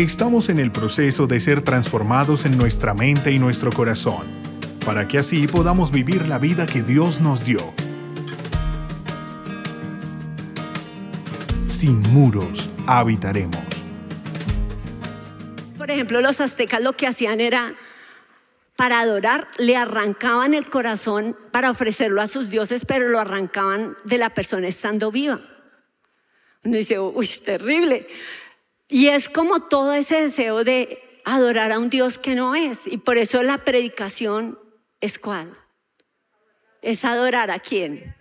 Estamos en el proceso de ser transformados en nuestra mente y nuestro corazón, para que así podamos vivir la vida que Dios nos dio. Sin muros habitaremos. Por ejemplo, los aztecas lo que hacían era, para adorar, le arrancaban el corazón para ofrecerlo a sus dioses, pero lo arrancaban de la persona estando viva. Uno dice, uy, es terrible. Y es como todo ese deseo de adorar a un Dios que no es. Y por eso la predicación es cuál. Es adorar a quién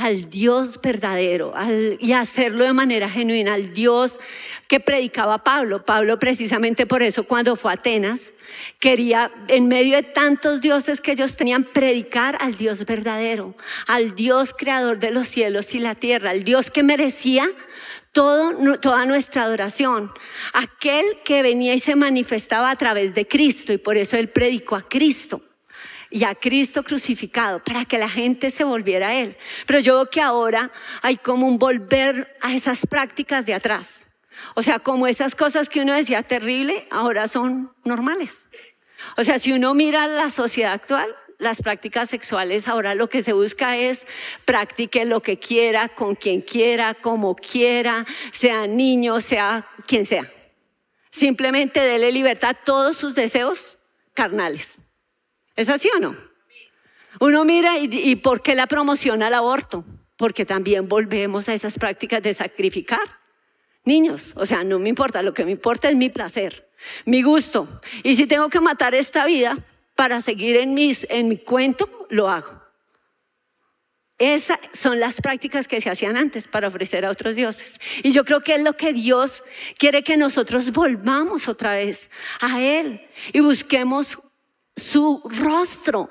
al Dios verdadero y hacerlo de manera genuina, al Dios que predicaba Pablo. Pablo precisamente por eso cuando fue a Atenas quería, en medio de tantos dioses que ellos tenían, predicar al Dios verdadero, al Dios creador de los cielos y la tierra, al Dios que merecía todo, toda nuestra adoración, aquel que venía y se manifestaba a través de Cristo y por eso él predicó a Cristo y a Cristo crucificado para que la gente se volviera a Él. Pero yo veo que ahora hay como un volver a esas prácticas de atrás. O sea, como esas cosas que uno decía terrible, ahora son normales. O sea, si uno mira la sociedad actual, las prácticas sexuales ahora lo que se busca es practique lo que quiera, con quien quiera, como quiera, sea niño, sea quien sea. Simplemente dele libertad a todos sus deseos carnales. ¿Es así o no? Uno mira y, ¿por qué la promoción al aborto? Porque también volvemos a esas prácticas de sacrificar niños. O sea, no me importa, lo que me importa es mi placer, mi gusto. Y si tengo que matar esta vida para seguir en, en mi cuento, lo hago. Esas son las prácticas que se hacían antes para ofrecer a otros dioses. Y yo creo que es lo que Dios quiere que nosotros volvamos otra vez a Él y busquemos su rostro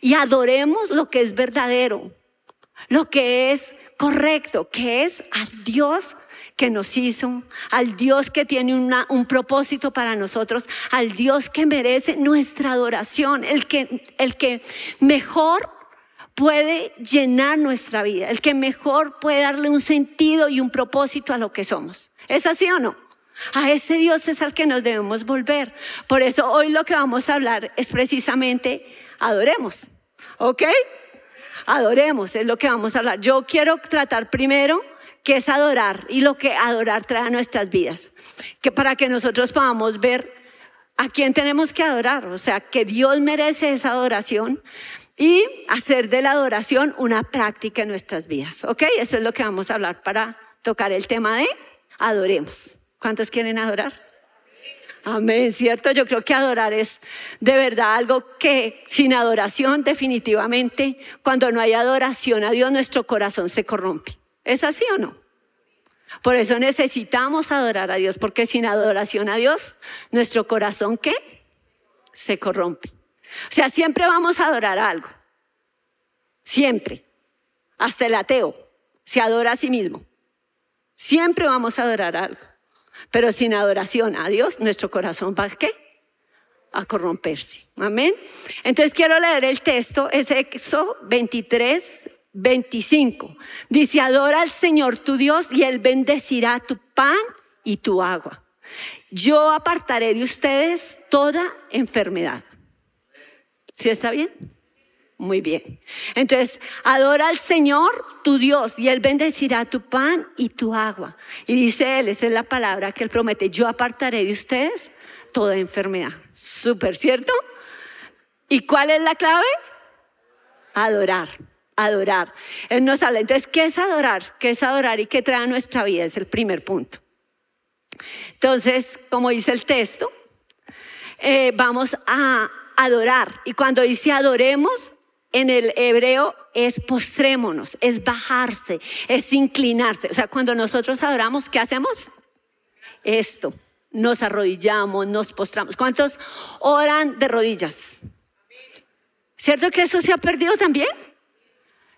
y adoremos lo que es verdadero, lo que es correcto, que es al Dios que nos hizo, al Dios que tiene un propósito para nosotros, al Dios que merece nuestra adoración, el que, el que mejor puede llenar nuestra vida, el que mejor puede darle un sentido y un propósito a lo que somos. ¿Es así o no? A ese Dios es al que nos debemos volver. Por eso hoy lo que vamos a hablar es precisamente adoremos. ¿Ok? Adoremos, es lo que vamos a hablar. Yo quiero tratar primero qué es adorar y lo que adorar trae a nuestras vidas. Que para que nosotros podamos ver a quién tenemos que adorar. O sea, que Dios merece esa adoración y hacer de la adoración una práctica en nuestras vidas. ¿Ok? Eso es lo que vamos a hablar para tocar el tema de adoremos. ¿Cuántos quieren adorar? Amén, ¿cierto? Yo creo que adorar es de verdad algo que sin adoración definitivamente, cuando no hay adoración a Dios, nuestro corazón se corrompe. ¿Es así o no? Por eso necesitamos adorar a Dios, porque sin adoración a Dios, nuestro corazón ¿qué? Se corrompe. O sea, siempre vamos a adorar algo. Siempre. Hasta el ateo se adora a sí mismo. Siempre vamos a adorar algo. Pero sin adoración a Dios, nuestro corazón va a qué? A corromperse. Amén. Entonces quiero leer el texto, es Éxodo 23, 25. Dice, adora al Señor tu Dios y Él bendecirá tu pan y tu agua. Yo apartaré de ustedes toda enfermedad. ¿Sí está bien? Muy bien. Entonces, adora al Señor, tu Dios, y Él bendecirá tu pan y tu agua. Y dice Él, esa es la palabra que Él promete, yo apartaré de ustedes toda enfermedad. Súper, ¿cierto? ¿Y cuál es la clave? Adorar, adorar. Él nos habla. Entonces, ¿qué es adorar? ¿Qué es adorar y qué trae a nuestra vida? Es el primer punto. Entonces, como dice el texto, eh, vamos a adorar. Y cuando dice adoremos, en el hebreo es postrémonos, es bajarse, es inclinarse. O sea, cuando nosotros adoramos, ¿qué hacemos? Esto, nos arrodillamos, nos postramos. ¿Cuántos oran de rodillas? ¿Cierto que eso se ha perdido también?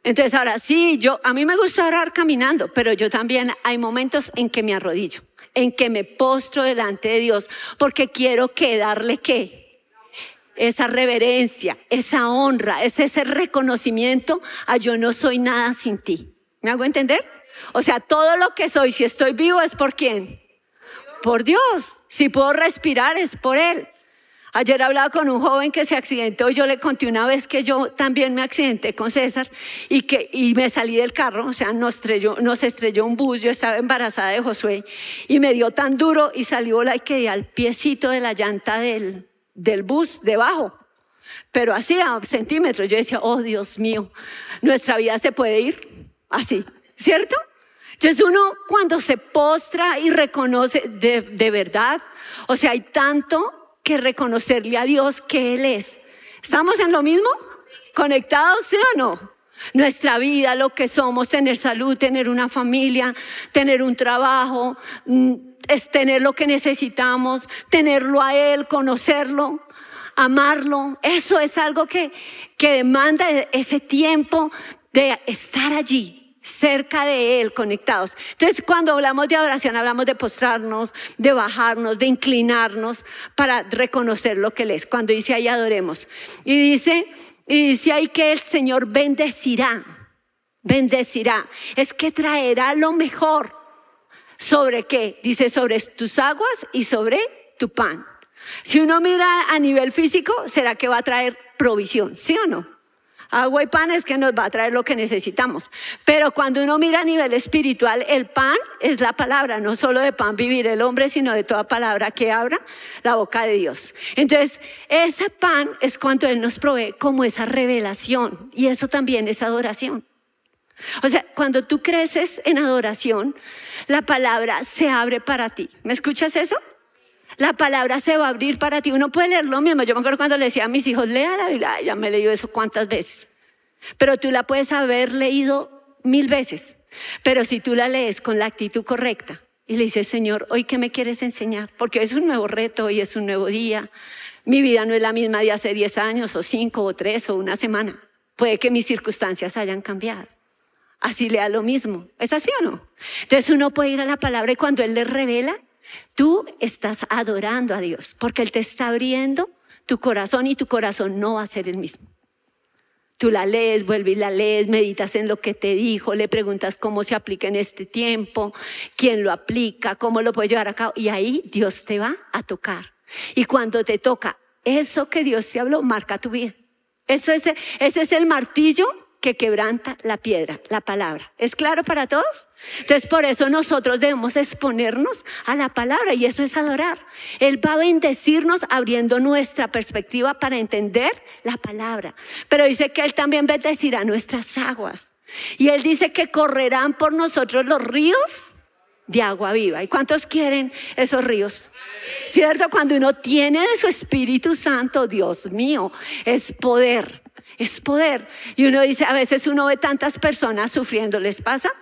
Entonces ahora sí, yo a mí me gusta orar caminando, pero yo también hay momentos en que me arrodillo, en que me postro delante de Dios, porque quiero que darle qué? esa reverencia, esa honra, es ese reconocimiento a yo no soy nada sin ti. ¿Me hago entender? O sea, todo lo que soy, si estoy vivo, es por quién? por Dios. Si puedo respirar es por Él. Ayer hablaba con un joven que se accidentó. Yo le conté una vez que yo también me accidenté con César y que y me salí del carro. O sea, nos estrelló, nos estrelló un bus. Yo estaba embarazada de Josué y me dio tan duro y salió la y quedé al piecito de la llanta del, del bus debajo. Pero así a centímetros. Yo decía, oh Dios mío, nuestra vida se puede ir así, ¿cierto? Entonces uno cuando se postra y reconoce de, de verdad, o sea, hay tanto que reconocerle a Dios que Él es. ¿Estamos en lo mismo? ¿Conectados, sí o no? Nuestra vida, lo que somos, tener salud, tener una familia, tener un trabajo, mm, es tener lo que necesitamos, tenerlo a Él, conocerlo, amarlo. Eso es algo que, que demanda ese tiempo de estar allí, cerca de Él, conectados. Entonces, cuando hablamos de adoración, hablamos de postrarnos, de bajarnos, de inclinarnos para reconocer lo que Él es. Cuando dice ahí adoremos. Y dice, y dice ahí que el Señor bendecirá, bendecirá. Es que traerá lo mejor. ¿Sobre qué? Dice sobre tus aguas y sobre tu pan. Si uno mira a nivel físico, será que va a traer provisión, ¿sí o no? Agua y pan es que nos va a traer lo que necesitamos. Pero cuando uno mira a nivel espiritual, el pan es la palabra, no solo de pan vivir el hombre, sino de toda palabra que abra la boca de Dios. Entonces, ese pan es cuando Él nos provee como esa revelación y eso también es adoración. O sea, cuando tú creces en adoración, la palabra se abre para ti. ¿Me escuchas eso? La palabra se va a abrir para ti. Uno puede leer lo mismo. Yo me acuerdo cuando le decía a mis hijos, lea la Biblia. Ya me he leído eso cuántas veces. Pero tú la puedes haber leído mil veces. Pero si tú la lees con la actitud correcta y le dices, Señor, hoy qué me quieres enseñar? Porque es un nuevo reto, hoy es un nuevo día. Mi vida no es la misma de hace 10 años o 5 o 3 o una semana. Puede que mis circunstancias hayan cambiado. Así lea lo mismo. ¿Es así o no? Entonces uno puede ir a la palabra y cuando Él le revela, Tú estás adorando a Dios porque Él te está abriendo tu corazón y tu corazón no va a ser el mismo. Tú la lees, vuelves y la lees, meditas en lo que te dijo, le preguntas cómo se aplica en este tiempo, quién lo aplica, cómo lo puedes llevar a cabo. Y ahí Dios te va a tocar. Y cuando te toca eso que Dios te habló, marca tu vida. Eso es, ese es el martillo que quebranta la piedra, la palabra. ¿Es claro para todos? Entonces, por eso nosotros debemos exponernos a la palabra y eso es adorar. Él va a bendecirnos abriendo nuestra perspectiva para entender la palabra. Pero dice que Él también bendecirá nuestras aguas. Y Él dice que correrán por nosotros los ríos de agua viva. ¿Y cuántos quieren esos ríos? ¿Cierto? Cuando uno tiene de su Espíritu Santo, Dios mío, es poder es poder. Y uno dice, a veces uno ve tantas personas sufriendo, ¿les pasa?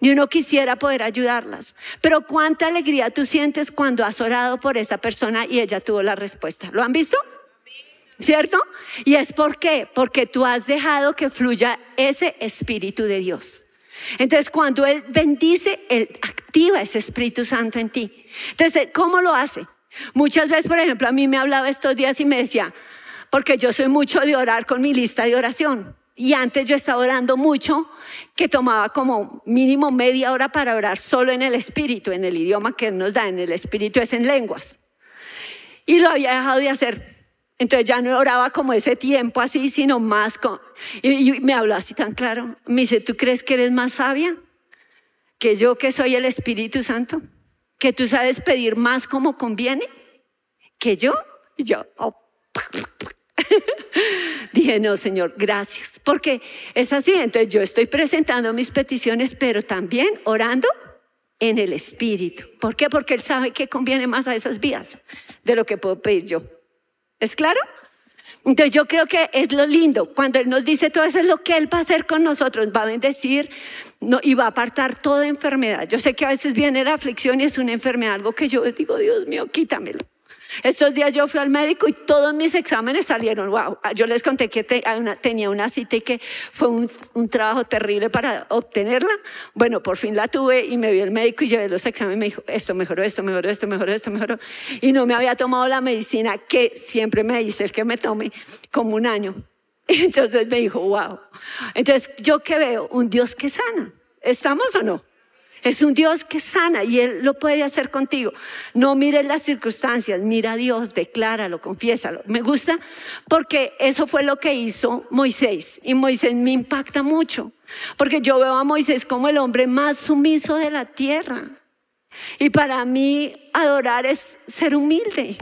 Y uno quisiera poder ayudarlas. Pero cuánta alegría tú sientes cuando has orado por esa persona y ella tuvo la respuesta. ¿Lo han visto? ¿Cierto? Y es por qué? Porque tú has dejado que fluya ese Espíritu de Dios. Entonces, cuando Él bendice, Él activa ese Espíritu Santo en ti. Entonces, ¿cómo lo hace? Muchas veces, por ejemplo, a mí me hablaba estos días y me decía, porque yo soy mucho de orar con mi lista de oración. Y antes yo estaba orando mucho, que tomaba como mínimo media hora para orar solo en el espíritu, en el idioma que nos da, en el espíritu es en lenguas. Y lo había dejado de hacer. Entonces ya no oraba como ese tiempo así, sino más con... Y, me habló así tan claro. Me dice, ¿tú crees que eres más sabia que yo que soy el Espíritu Santo? ¿Que tú sabes pedir más como conviene que yo? Y yo, oh, Dije, no, Señor, gracias. Porque es así. Entonces yo estoy presentando mis peticiones, pero también orando en el Espíritu. ¿Por qué? Porque Él sabe que conviene más a esas vidas de lo que puedo pedir yo. ¿Es claro? Entonces yo creo que es lo lindo. Cuando Él nos dice todo eso es lo que Él va a hacer con nosotros. Va a bendecir no, y va a apartar toda enfermedad. Yo sé que a veces viene la aflicción y es una enfermedad, algo que yo digo, Dios mío, quítamelo. Estos días yo fui al médico y todos mis exámenes salieron. Wow, yo les conté que tenía una cita y que fue un, trabajo terrible para obtenerla. Bueno, por fin la tuve y me vio el médico y llevé los exámenes me dijo, esto mejoró, esto mejoró, esto mejoró, esto mejoró. Y no me había tomado la medicina que siempre me dice el que me tome como un año. Entonces me dijo, wow. Entonces, ¿yo qué veo? Un Dios que sana. ¿Estamos o no? Es un Dios que sana y Él lo puede hacer contigo. No mires las circunstancias, mira a Dios, decláralo, confiésalo. Me gusta porque eso fue lo que hizo Moisés y Moisés me impacta mucho porque yo veo a Moisés como el hombre más sumiso de la tierra. Y para mí adorar es ser humilde.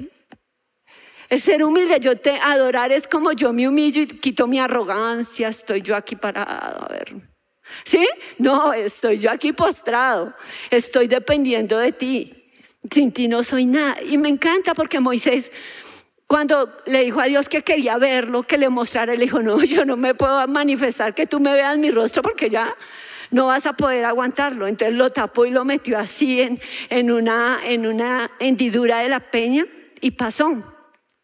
Es ser humilde. Yo te adorar es como yo me humillo y quito mi arrogancia. Estoy yo aquí parado, a ver. ¿Sí? No, estoy yo aquí postrado. Estoy dependiendo de ti. Sin ti no soy nada. Y me encanta porque Moisés, cuando le dijo a Dios que quería verlo, que le mostrara, le dijo, no, yo no me puedo manifestar que tú me veas mi rostro porque ya no vas a poder aguantarlo. Entonces lo tapó y lo metió así en, una, en una hendidura de la peña y pasó.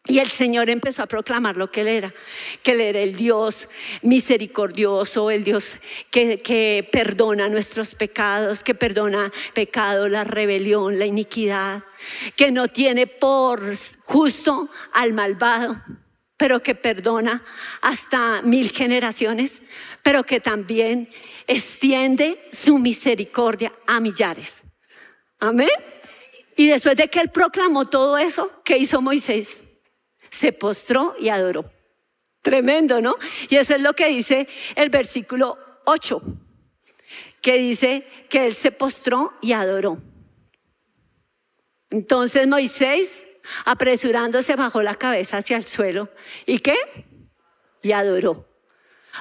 Y el Señor empezó a proclamar lo que Él era, que Él era el Dios misericordioso, el Dios que, que perdona nuestros pecados, que perdona pecado, la rebelión, la iniquidad, que no tiene por justo al malvado, pero que perdona hasta mil generaciones, pero que también extiende su misericordia a millares. Amén. Y después de que Él proclamó todo eso, ¿qué hizo Moisés? Se postró y adoró. Tremendo, ¿no? Y eso es lo que dice el versículo 8, que dice que él se postró y adoró. Entonces Moisés, apresurándose, bajó la cabeza hacia el suelo. ¿Y qué? Y adoró.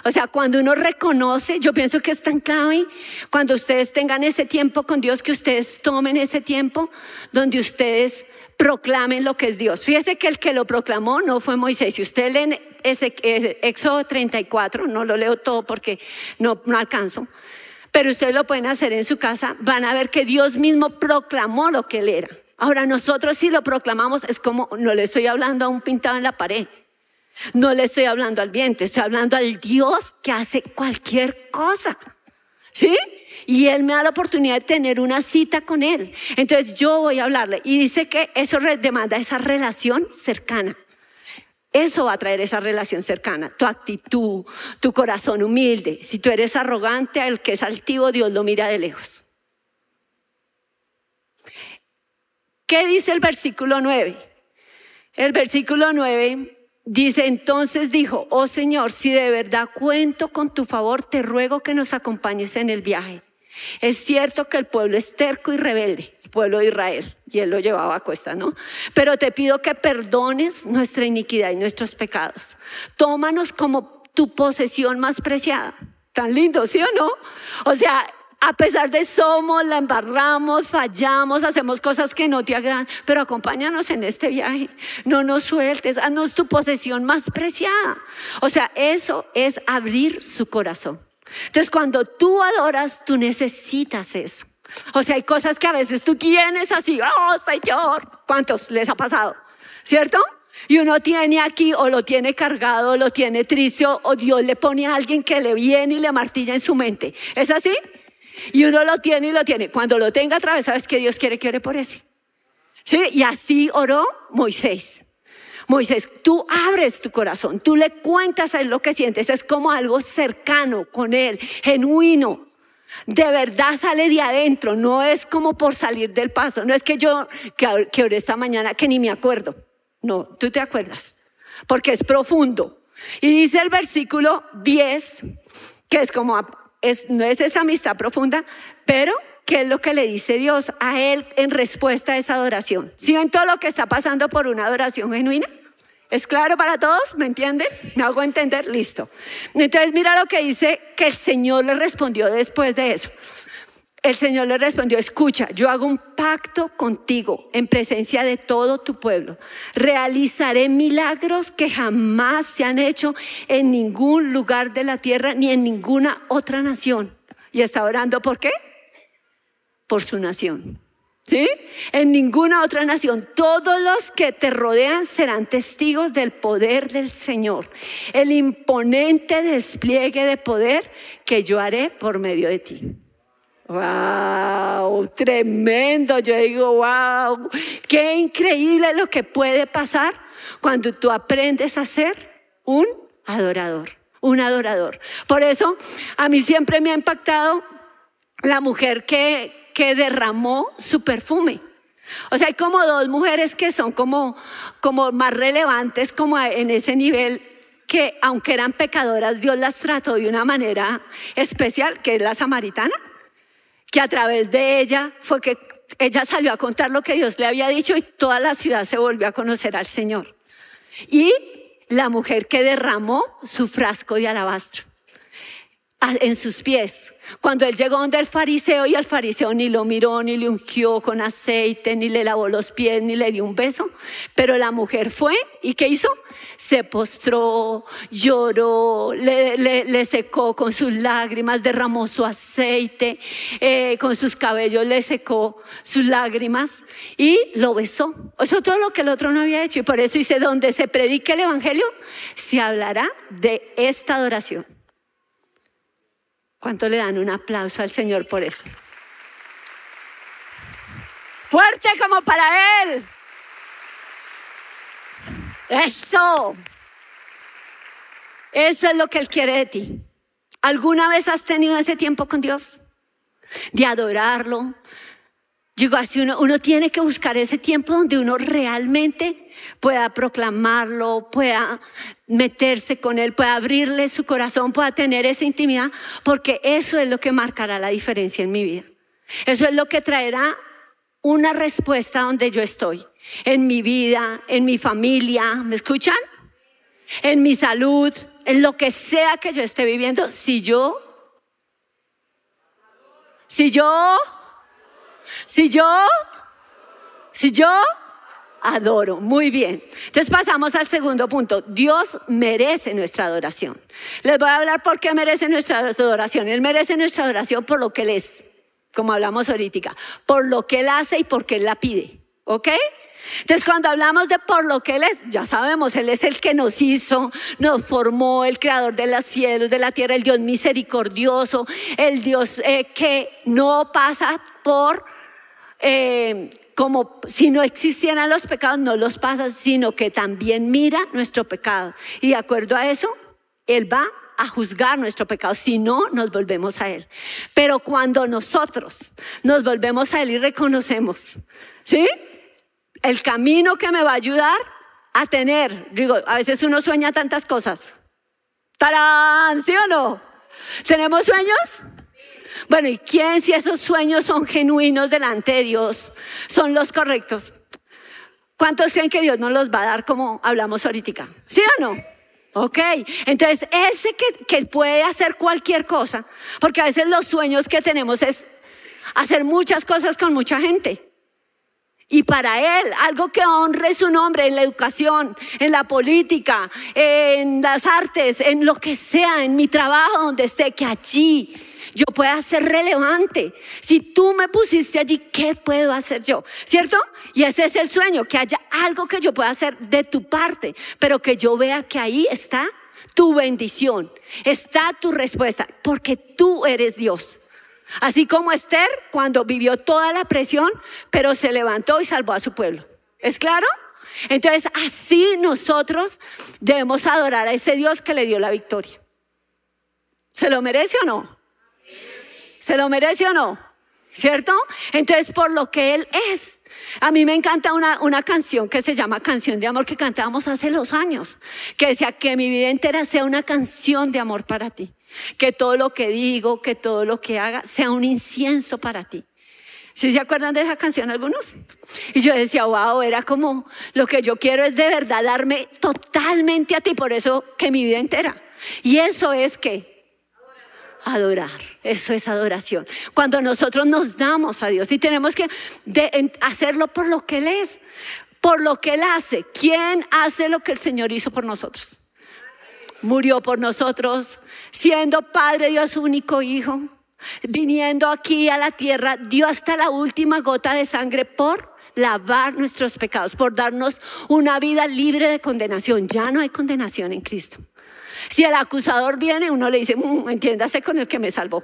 O sea, cuando uno reconoce, yo pienso que es tan clave, cuando ustedes tengan ese tiempo con Dios, que ustedes tomen ese tiempo donde ustedes proclamen lo que es Dios. Fíjese que el que lo proclamó no fue Moisés. Si usted lee ese, Éxodo 34, no lo leo todo porque no, no alcanzo, pero ustedes lo pueden hacer en su casa, van a ver que Dios mismo proclamó lo que él era. Ahora nosotros si lo proclamamos es como, no le estoy hablando a un pintado en la pared, no le estoy hablando al viento, estoy hablando al Dios que hace cualquier cosa. ¿Sí? Y Él me da la oportunidad de tener una cita con Él. Entonces yo voy a hablarle. Y dice que eso demanda esa relación cercana. Eso va a traer esa relación cercana, tu actitud, tu corazón humilde. Si tú eres arrogante, el que es altivo, Dios lo mira de lejos. ¿Qué dice el versículo 9? El versículo 9 Dice, entonces dijo, oh Señor, si de verdad cuento con tu favor, te ruego que nos acompañes en el viaje. Es cierto que el pueblo es terco y rebelde, el pueblo de Israel, y él lo llevaba a cuesta, ¿no? Pero te pido que perdones nuestra iniquidad y nuestros pecados. Tómanos como tu posesión más preciada. Tan lindo, ¿sí o no? O sea, a pesar de somos, la embarramos, fallamos, hacemos cosas que no te agradan, pero acompáñanos en este viaje. No nos sueltes, haznos tu posesión más preciada. O sea, eso es abrir su corazón. Entonces, cuando tú adoras, tú necesitas eso. O sea, hay cosas que a veces tú tienes así, oh, Señor. ¿Cuántos les ha pasado? ¿Cierto? Y uno tiene aquí o lo tiene cargado, o lo tiene triste, o Dios le pone a alguien que le viene y le martilla en su mente. ¿Es así? Y uno lo tiene y lo tiene. Cuando lo tenga otra vez, ¿sabes que Dios quiere que ore por ese? ¿Sí? Y así oró Moisés. Moisés, tú abres tu corazón, tú le cuentas a él lo que sientes, es como algo cercano con él, genuino. De verdad sale de adentro, no es como por salir del paso, no es que yo que, que oré esta mañana que ni me acuerdo. No, tú te acuerdas, porque es profundo. Y dice el versículo 10, que es como no es esa amistad profunda, pero ¿qué es lo que le dice Dios a él en respuesta a esa adoración? ¿Sí ven todo lo que está pasando por una adoración genuina? ¿Es claro para todos? ¿Me entienden? ¿Me hago entender? Listo. Entonces mira lo que dice que el Señor le respondió después de eso. El Señor le respondió, escucha, yo hago un pacto contigo en presencia de todo tu pueblo. Realizaré milagros que jamás se han hecho en ningún lugar de la tierra ni en ninguna otra nación. ¿Y está orando por qué? Por su nación. ¿Sí? En ninguna otra nación. Todos los que te rodean serán testigos del poder del Señor. El imponente despliegue de poder que yo haré por medio de ti. ¡Wow! Tremendo. Yo digo, wow, qué increíble lo que puede pasar cuando tú aprendes a ser un adorador, un adorador. Por eso a mí siempre me ha impactado la mujer que, que derramó su perfume. O sea, hay como dos mujeres que son como, como más relevantes como en ese nivel que aunque eran pecadoras, Dios las trató de una manera especial, que es la samaritana, que a través de ella fue que ella salió a contar lo que Dios le había dicho y toda la ciudad se volvió a conocer al Señor. Y la mujer que derramó su frasco de alabastro en sus pies. Cuando él llegó donde el fariseo y el fariseo ni lo miró, ni le ungió con aceite, ni le lavó los pies, ni le dio un beso. Pero la mujer fue y ¿qué hizo? Se postró, lloró, le, secó con sus lágrimas, derramó su aceite, eh, con sus cabellos le secó sus lágrimas y lo besó. Eso es todo lo que el otro no había hecho. Y por eso dice, donde se predique el Evangelio, se hablará de esta adoración. ¿Cuánto le dan un aplauso al Señor por eso? Fuerte como para Él. Eso. Eso es lo que Él quiere de ti. ¿Alguna vez has tenido ese tiempo con Dios? De adorarlo, Digo, así uno, uno tiene que buscar ese tiempo donde uno realmente pueda proclamarlo, pueda meterse con él, pueda abrirle su corazón, pueda tener esa intimidad, porque eso es lo que marcará la diferencia en mi vida. Eso es lo que traerá una respuesta donde yo estoy, en mi vida, en mi familia, ¿me escuchan? En mi salud, en lo que sea que yo esté viviendo, si yo, si yo si yo, si yo adoro. Muy bien. Entonces pasamos al segundo punto. Dios merece nuestra adoración. Les voy a hablar por qué merece nuestra adoración. Él merece nuestra adoración por lo que Él es, como hablamos ahorita, por lo que Él hace y porque Él la pide. ¿Ok? Entonces cuando hablamos de por lo que Él es, ya sabemos, Él es el que nos hizo, nos formó, el creador de los cielos, de la tierra, el Dios misericordioso, el Dios eh, que no pasa por eh, como si no existieran los pecados, no los pasa, sino que también mira nuestro pecado. Y de acuerdo a eso, Él va a juzgar nuestro pecado, si no, nos volvemos a Él. Pero cuando nosotros nos volvemos a Él y reconocemos, ¿sí? El camino que me va a ayudar a tener, digo, a veces uno sueña tantas cosas. ¡Tarán! ¿Sí o no? ¿Tenemos sueños? Bueno, ¿y quién si esos sueños son genuinos delante de Dios, son los correctos? ¿Cuántos creen que Dios nos los va a dar como hablamos ahorita? ¿Sí o no? Ok, entonces ese que, que puede hacer cualquier cosa, porque a veces los sueños que tenemos es hacer muchas cosas con mucha gente. Y para Él, algo que honre su nombre en la educación, en la política, en las artes, en lo que sea, en mi trabajo, donde esté, que allí yo pueda ser relevante. Si tú me pusiste allí, ¿qué puedo hacer yo? ¿Cierto? Y ese es el sueño, que haya algo que yo pueda hacer de tu parte, pero que yo vea que ahí está tu bendición, está tu respuesta, porque tú eres Dios. Así como Esther cuando vivió toda la presión, pero se levantó y salvó a su pueblo. ¿Es claro? Entonces, así nosotros debemos adorar a ese Dios que le dio la victoria. ¿Se lo merece o no? ¿Se lo merece o no? ¿Cierto? Entonces, por lo que Él es. A mí me encanta una, una canción que se llama Canción de Amor que cantábamos hace los años, que decía que mi vida entera sea una canción de amor para ti, que todo lo que digo, que todo lo que haga sea un incienso para ti. ¿Sí se acuerdan de esa canción algunos? Y yo decía, wow, era como lo que yo quiero es de verdad darme totalmente a ti, por eso que mi vida entera. Y eso es que adorar. Eso es adoración. Cuando nosotros nos damos a Dios y tenemos que hacerlo por lo que Él es, por lo que Él hace. ¿Quién hace lo que el Señor hizo por nosotros? Murió por nosotros, siendo Padre Dios su único Hijo, viniendo aquí a la tierra, dio hasta la última gota de sangre por lavar nuestros pecados, por darnos una vida libre de condenación. Ya no hay condenación en Cristo. Si el acusador viene, uno le dice, mm, entiéndase con el que me salvó.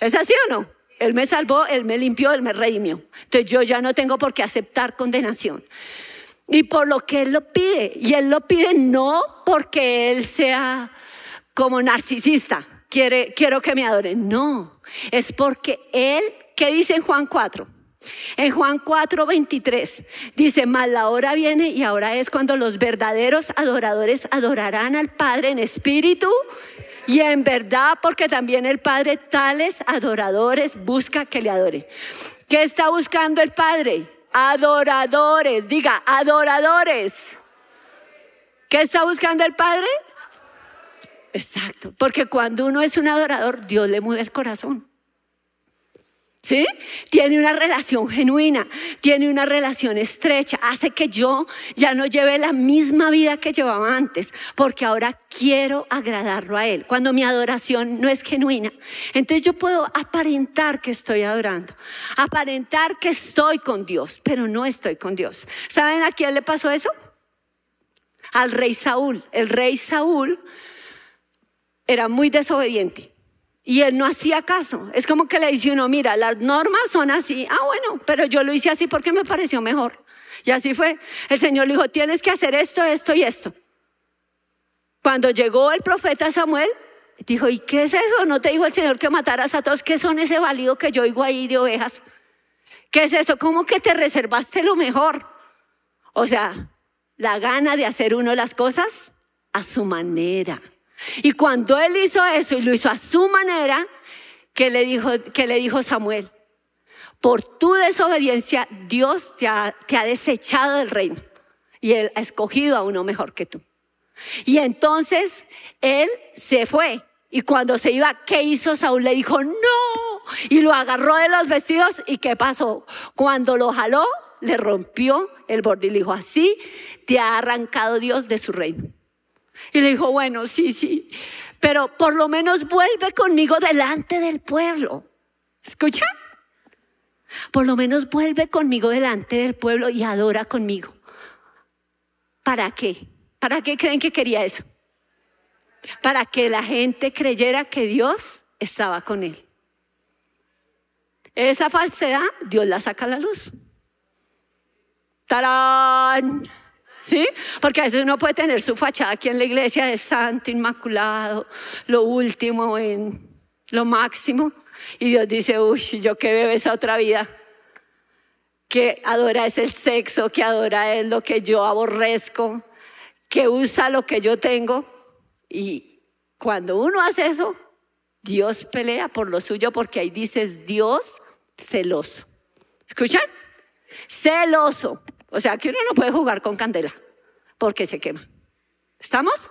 ¿Es así o no? Él me salvó, él me limpió, él me redimió. Entonces yo ya no tengo por qué aceptar condenación. Y por lo que él lo pide. Y él lo pide no porque él sea como narcisista. Quiero que me adoren. No, es porque él ¿Qué dice en Juan 4? En Juan 4, 23 dice, mas la hora viene y ahora es cuando los verdaderos adoradores adorarán al Padre en espíritu y en verdad, porque también el Padre tales adoradores busca que le adoren. ¿Qué está buscando el Padre? Adoradores, diga, adoradores. ¿Qué está buscando el Padre? Exacto, porque cuando uno es un adorador, Dios le muda el corazón. ¿Sí? Tiene una relación genuina, tiene una relación estrecha, hace que yo ya no lleve la misma vida que llevaba antes, porque ahora quiero agradarlo a Él. Cuando mi adoración no es genuina, entonces yo puedo aparentar que estoy adorando, aparentar que estoy con Dios, pero no estoy con Dios. ¿Saben a quién le pasó eso? Al rey Saúl. El rey Saúl era muy desobediente. Y él no hacía caso. Es como que le dice uno, mira, las normas son así. Ah, bueno, pero yo lo hice así porque me pareció mejor. Y así fue. El Señor le dijo, tienes que hacer esto, esto y esto. Cuando llegó el profeta Samuel, dijo, ¿y qué es eso? ¿No te dijo el Señor que mataras a todos? ¿Qué son ese válido que yo oigo ahí de ovejas? ¿Qué es eso? ¿Cómo que te reservaste lo mejor? O sea, la gana de hacer uno las cosas a su manera. Y cuando él hizo eso y lo hizo a su manera, ¿qué le dijo, le dijo Samuel? Por tu desobediencia, Dios te ha, te ha desechado del reino y él ha escogido a uno mejor que tú. Y entonces él se fue. Y cuando se iba, ¿qué hizo Saúl? Le dijo, no. Y lo agarró de los vestidos. ¿Y qué pasó? Cuando lo jaló, le rompió el borde y le dijo, así te ha arrancado Dios de su reino. Y le dijo, bueno, sí, sí, pero por lo menos vuelve conmigo delante del pueblo. ¿Escucha? Por lo menos vuelve conmigo delante del pueblo y adora conmigo. ¿Para qué? ¿Para qué creen que quería eso? Para que la gente creyera que Dios estaba con él. Esa falsedad, Dios la saca a la luz. ¡Tarán! ¿Sí? Porque a veces uno puede tener su fachada aquí en la iglesia de santo, inmaculado, lo último, en lo máximo. Y Dios dice, uy, yo que veo esa otra vida, que adora es el sexo, que adora es lo que yo aborrezco, que usa lo que yo tengo. Y cuando uno hace eso, Dios pelea por lo suyo porque ahí dices Dios celoso. ¿Escuchan? Celoso. O sea, que uno no puede jugar con candela porque se quema. ¿Estamos?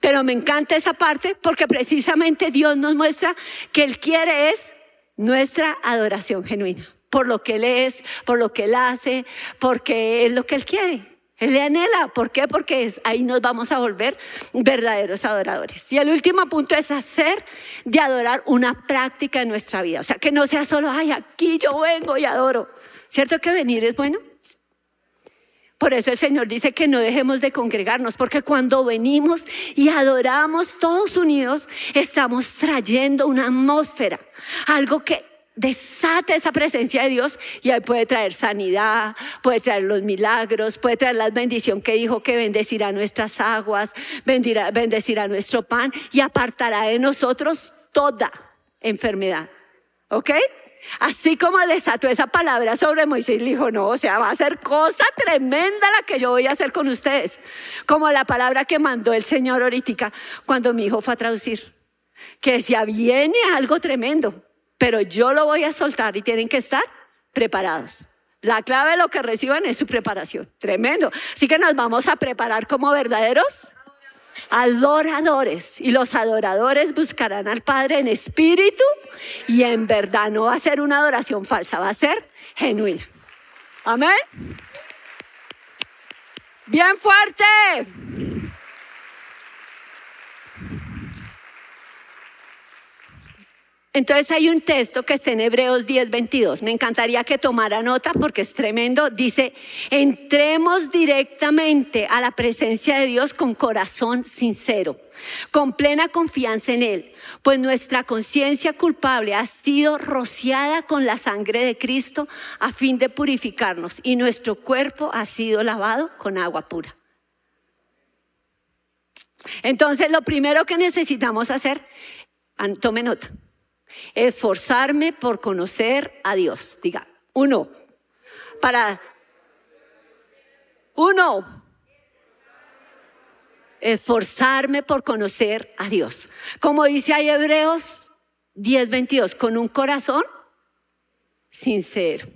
Pero me encanta esa parte porque precisamente Dios nos muestra que Él quiere es nuestra adoración genuina. Por lo que Él es, por lo que Él hace, porque es lo que Él quiere. Él le anhela. ¿Por qué? Porque es, ahí nos vamos a volver verdaderos adoradores. Y el último punto es hacer de adorar una práctica en nuestra vida. O sea, que no sea solo, ay, aquí yo vengo y adoro. ¿Cierto que venir es bueno? Por eso el Señor dice que no dejemos de congregarnos, porque cuando venimos y adoramos todos unidos, estamos trayendo una atmósfera, algo que desate esa presencia de Dios y ahí puede traer sanidad, puede traer los milagros, puede traer la bendición que dijo que bendecirá nuestras aguas, bendecirá nuestro pan y apartará de nosotros toda enfermedad. ¿Ok? Así como desató esa palabra sobre Moisés, le dijo, no, o sea, va a ser cosa tremenda la que yo voy a hacer con ustedes. Como la palabra que mandó el Señor ahorita cuando mi hijo fue a traducir. Que decía, viene algo tremendo, pero yo lo voy a soltar y tienen que estar preparados. La clave de lo que reciban es su preparación. Tremendo. Así que nos vamos a preparar como verdaderos adoradores. Y los adoradores buscarán al Padre en espíritu y en verdad. No va a ser una adoración falsa, va a ser genuina. Amén. Bien fuerte. Entonces hay un texto que está en Hebreos 10, 22. Me encantaría que tomara nota porque es tremendo. Dice, entremos directamente a la presencia de Dios con corazón sincero, con plena confianza en Él, pues nuestra conciencia culpable ha sido rociada con la sangre de Cristo a fin de purificarnos y nuestro cuerpo ha sido lavado con agua pura. Entonces lo primero que necesitamos hacer, tome nota Esforzarme por conocer a Dios. Diga, uno. Para. Uno. Esforzarme por conocer a Dios. Como dice ahí Hebreos 10:22, con un corazón sincero,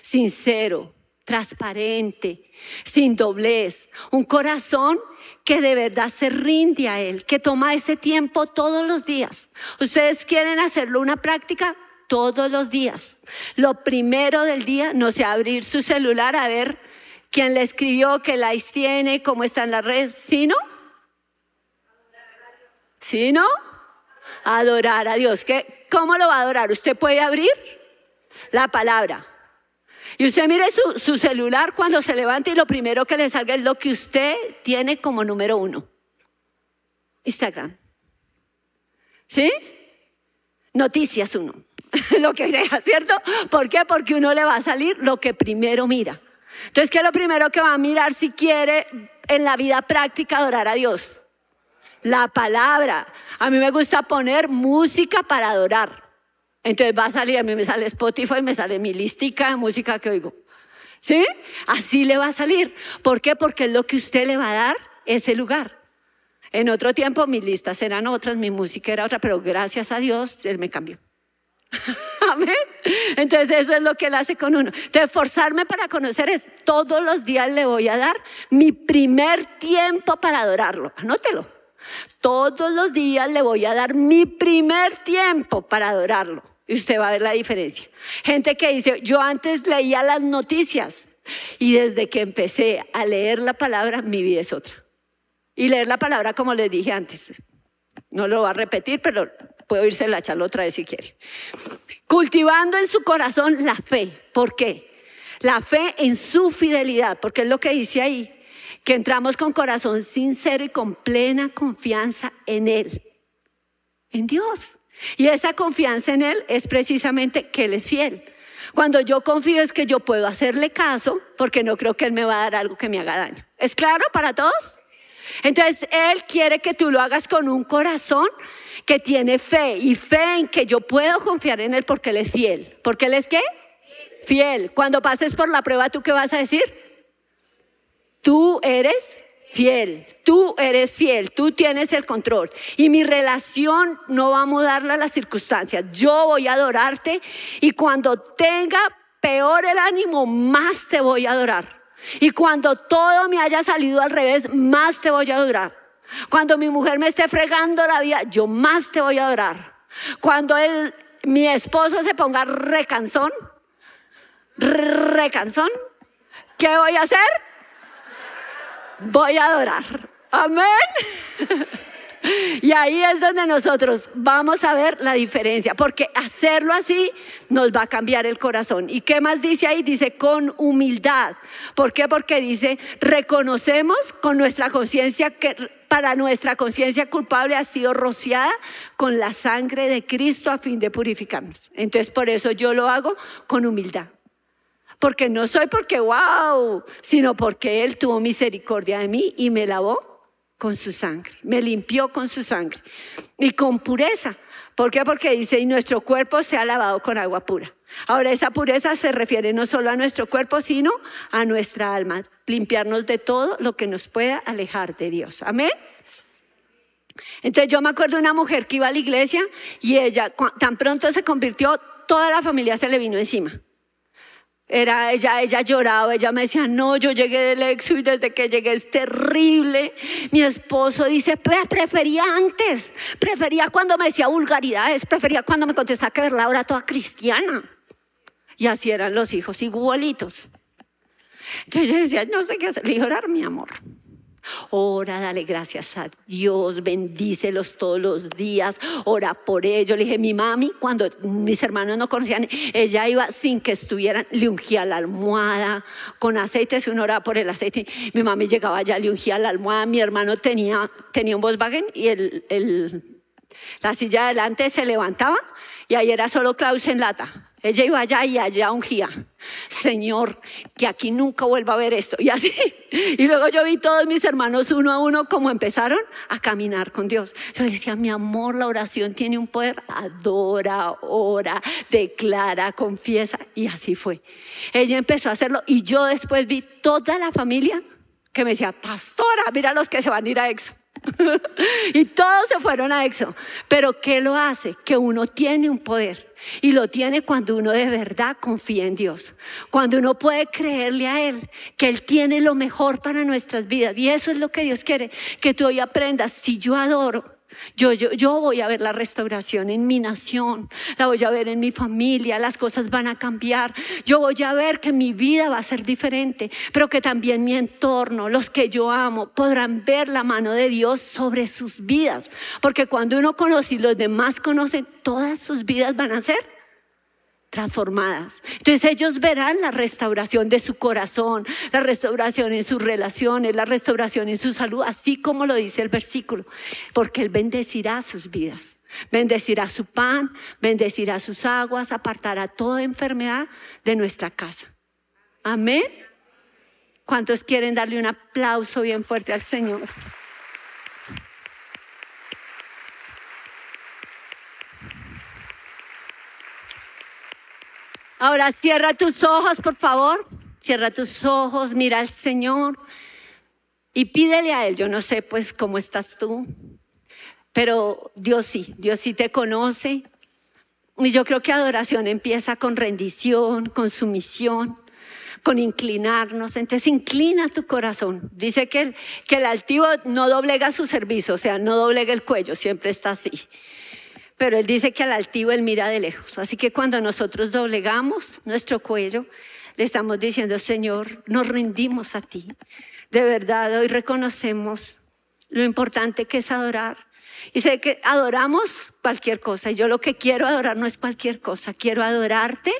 sincero, transparente, sin doblez, un corazón que de verdad se rinde a Él, que toma ese tiempo todos los días. Ustedes quieren hacerlo una práctica todos los días. Lo primero del día, no sé, abrir su celular a ver quién le escribió, qué likes tiene, cómo está en la red, ¿sí no? ¿Sí no? Adorar a Dios. ¿Qué, ¿Cómo lo va a adorar? Usted puede abrir la palabra. Y usted mire su, celular cuando se levanta y lo primero que le salga es lo que usted tiene como número uno. Instagram. ¿Sí? Noticias uno. lo que sea, ¿cierto? ¿Por qué? Porque uno le va a salir lo que primero mira. Entonces, ¿qué es lo primero que va a mirar si quiere en la vida práctica adorar a Dios? La palabra. A mí me gusta poner música para adorar. Entonces va a salir, a mí me sale Spotify, me sale mi listica de música que oigo. ¿Sí? Así le va a salir. ¿Por qué? Porque es lo que usted le va a dar ese lugar. En otro tiempo mis listas eran otras, mi música era otra, pero gracias a Dios Él me cambió. Amén. Entonces eso es lo que Él hace con uno. Entonces forzarme para conocer es todos los días le voy a dar mi primer tiempo para adorarlo. Anótelo. Todos los días le voy a dar mi primer tiempo para adorarlo. Y usted va a ver la diferencia. Gente que dice, yo antes leía las noticias y desde que empecé a leer la palabra, mi vida es otra. Y leer la palabra, como les dije antes, no lo va a repetir, pero puedo irse la charla otra vez si quiere. Cultivando en su corazón la fe. ¿Por qué? La fe en su fidelidad, porque es lo que dice ahí, que entramos con corazón sincero y con plena confianza en Él, en Dios. Y esa confianza en Él es precisamente que Él es fiel. Cuando yo confío es que yo puedo hacerle caso porque no creo que Él me va a dar algo que me haga daño. ¿Es claro para todos? Entonces Él quiere que tú lo hagas con un corazón que tiene fe y fe en que yo puedo confiar en Él porque Él es fiel. ¿Porque Él es qué? Fiel. Cuando pases por la prueba, ¿tú qué vas a decir? Tú eres fiel, tú eres fiel, tú tienes el control. Y mi relación no va a mudarla a las circunstancias. Yo voy a adorarte y cuando tenga peor el ánimo, más te voy a adorar. Y cuando todo me haya salido al revés, más te voy a adorar. Cuando mi mujer me esté fregando la vida, yo más te voy a adorar. Cuando mi esposo se ponga recansón, recansón, ¿qué voy a hacer? Voy a adorar. Amén. Y ahí es donde nosotros vamos a ver la diferencia, porque hacerlo así nos va a cambiar el corazón. ¿Y qué más dice ahí? Dice con humildad. ¿Por qué? Porque dice, reconocemos con nuestra conciencia que para nuestra conciencia culpable ha sido rociada con la sangre de Cristo a fin de purificarnos. Entonces por eso yo lo hago con humildad. Porque no soy porque, wow, sino porque Él tuvo misericordia de mí y me lavó con su sangre, me limpió con su sangre y con pureza. ¿Por qué? Porque dice, y nuestro cuerpo se ha lavado con agua pura. Ahora, esa pureza se refiere no solo a nuestro cuerpo, sino a nuestra alma, limpiarnos de todo lo que nos pueda alejar de Dios. Amén. Entonces yo me acuerdo de una mujer que iba a la iglesia y ella tan pronto se convirtió, toda la familia se le vino encima. Era ella, ella lloraba, ella me decía, no, yo llegué del exo y desde que llegué es terrible. Mi esposo dice, prefería antes, prefería cuando me decía vulgaridades, prefería cuando me contestaba que ver la hora toda cristiana. Y así eran los hijos igualitos. Entonces yo decía, no sé qué hacer, le llorar mi amor. Ora, dale gracias a Dios, bendícelos todos los días, ora por ellos. Le dije, mi mami, cuando mis hermanos no conocían, ella iba sin que estuvieran, le ungía la almohada con aceite, si uno oraba por el aceite. Mi mami llegaba allá, le ungía la almohada. Mi hermano tenía, tenía un Volkswagen y el, la silla adelante se levantaba y ahí era solo Klaus en lata. Ella iba allá y allá ungía. Señor, que aquí nunca vuelva a ver esto. Y así. Y luego yo vi todos mis hermanos uno a uno como empezaron a caminar con Dios. Yo decía, mi amor, la oración tiene un poder. Adora, ora, declara, confiesa. Y así fue. Ella empezó a hacerlo y yo después vi toda la familia que me decía, pastora, mira los que se van a ir a Exo. y todos se fueron a Exo. Pero ¿qué lo hace? Que uno tiene un poder. Y lo tiene cuando uno de verdad confía en Dios. Cuando uno puede creerle a Él, que Él tiene lo mejor para nuestras vidas. Y eso es lo que Dios quiere, que tú hoy aprendas. Si yo adoro, yo, yo, yo voy a ver la restauración en mi nación, la voy a ver en mi familia, las cosas van a cambiar. Yo voy a ver que mi vida va a ser diferente, pero que también mi entorno, los que yo amo, podrán ver la mano de Dios sobre sus vidas. Porque cuando uno conoce y los demás conocen, todas sus vidas van a ser transformadas. Entonces ellos verán la restauración de su corazón, la restauración en sus relaciones, la restauración en su salud, así como lo dice el versículo, porque Él bendecirá sus vidas. Bendecirá su pan, bendecirá sus aguas, apartará toda enfermedad de nuestra casa. Amén. ¿Cuántos quieren darle un aplauso bien fuerte al Señor? Ahora cierra tus ojos, por favor. Cierra tus ojos, mira al Señor y pídele a Él. Yo no sé pues cómo estás tú, pero Dios sí, Dios sí te conoce. Y yo creo que adoración empieza con rendición, con sumisión, con inclinarnos. Entonces inclina tu corazón. Dice que que el altivo no doblega su servicio, o sea, no doblega el cuello, siempre está así pero Él dice que al altivo Él mira de lejos. Así que cuando nosotros doblegamos nuestro cuello, le estamos diciendo, Señor, nos rendimos a ti. De verdad, hoy reconocemos lo importante que es adorar. Y sé que adoramos cualquier cosa. Y yo lo que quiero adorar no es cualquier cosa. Quiero adorarte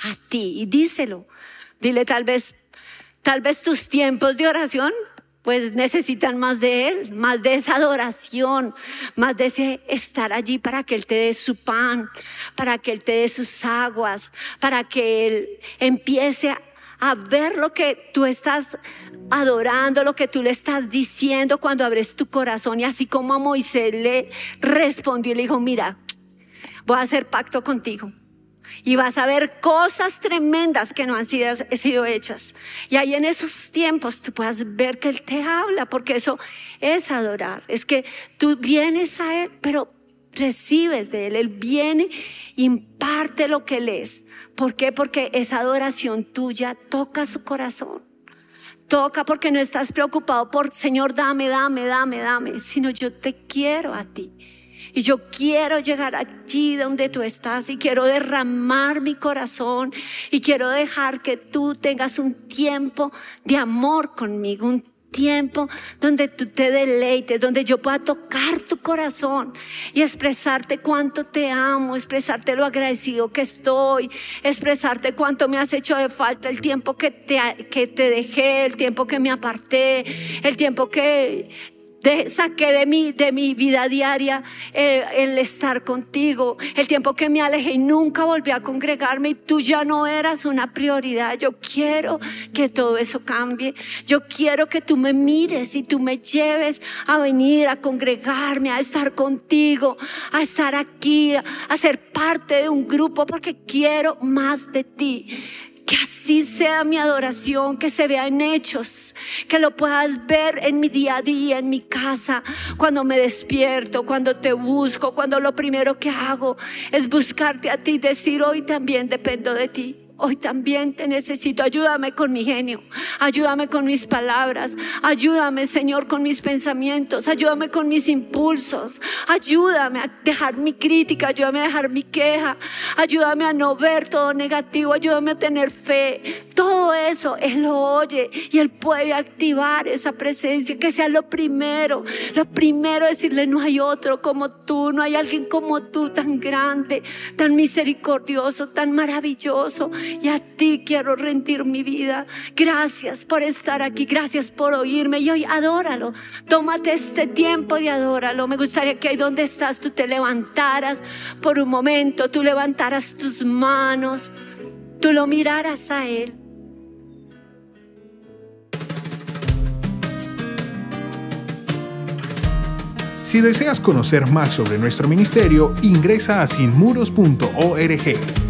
a ti. Y díselo. Dile tal vez, tal vez tus tiempos de oración pues necesitan más de Él, más de esa adoración, más de ese estar allí para que Él te dé su pan, para que Él te dé sus aguas, para que Él empiece a ver lo que tú estás adorando, lo que tú le estás diciendo cuando abres tu corazón. Y así como a Moisés le respondió y le dijo, mira, voy a hacer pacto contigo y vas a ver cosas tremendas que no han sido, hechas. Y ahí en esos tiempos tú puedas ver que Él te habla, porque eso es adorar. Es que tú vienes a Él, pero recibes de Él. Él viene, imparte lo que Él es. ¿Por qué? Porque esa adoración tuya toca su corazón. Toca porque no estás preocupado por, Señor, dame, dame, dame, dame, sino yo te quiero a ti. Y yo quiero llegar allí donde tú estás y quiero derramar mi corazón y quiero dejar que tú tengas un tiempo de amor conmigo, un tiempo donde tú te deleites, donde yo pueda tocar tu corazón y expresarte cuánto te amo, expresarte lo agradecido que estoy, expresarte cuánto me has hecho de falta, el tiempo que te, que te dejé, el tiempo que me aparté, el tiempo que de, saqué de mi, de mi vida diaria eh, el estar contigo, el tiempo que me alejé y nunca volví a congregarme y tú ya no eras una prioridad. Yo quiero que todo eso cambie. Yo quiero que tú me mires y tú me lleves a venir a congregarme, a estar contigo, a estar aquí, a ser parte de un grupo porque quiero más de ti. Que así sea mi adoración, que se vea en hechos, que lo puedas ver en mi día a día, en mi casa, cuando me despierto, cuando te busco, cuando lo primero que hago es buscarte a ti, decir hoy también dependo de ti. Hoy también te necesito. Ayúdame con mi genio. Ayúdame con mis palabras. Ayúdame, Señor, con mis pensamientos. Ayúdame con mis impulsos. Ayúdame a dejar mi crítica. Ayúdame a dejar mi queja. Ayúdame a no ver todo negativo. Ayúdame a tener fe. Todo eso Él lo oye y Él puede activar esa presencia. Que sea lo primero. Lo primero decirle, no hay otro como tú. No hay alguien como tú tan grande, tan misericordioso, tan maravilloso y a ti quiero rendir mi vida. Gracias por estar aquí, gracias por oírme y hoy adóralo. Tómate este tiempo de adóralo. Me gustaría que ahí donde estás tú te levantaras por un momento, tú levantaras tus manos, tú lo miraras a Él. Si deseas conocer más sobre nuestro ministerio, ingresa a sinmuros.org.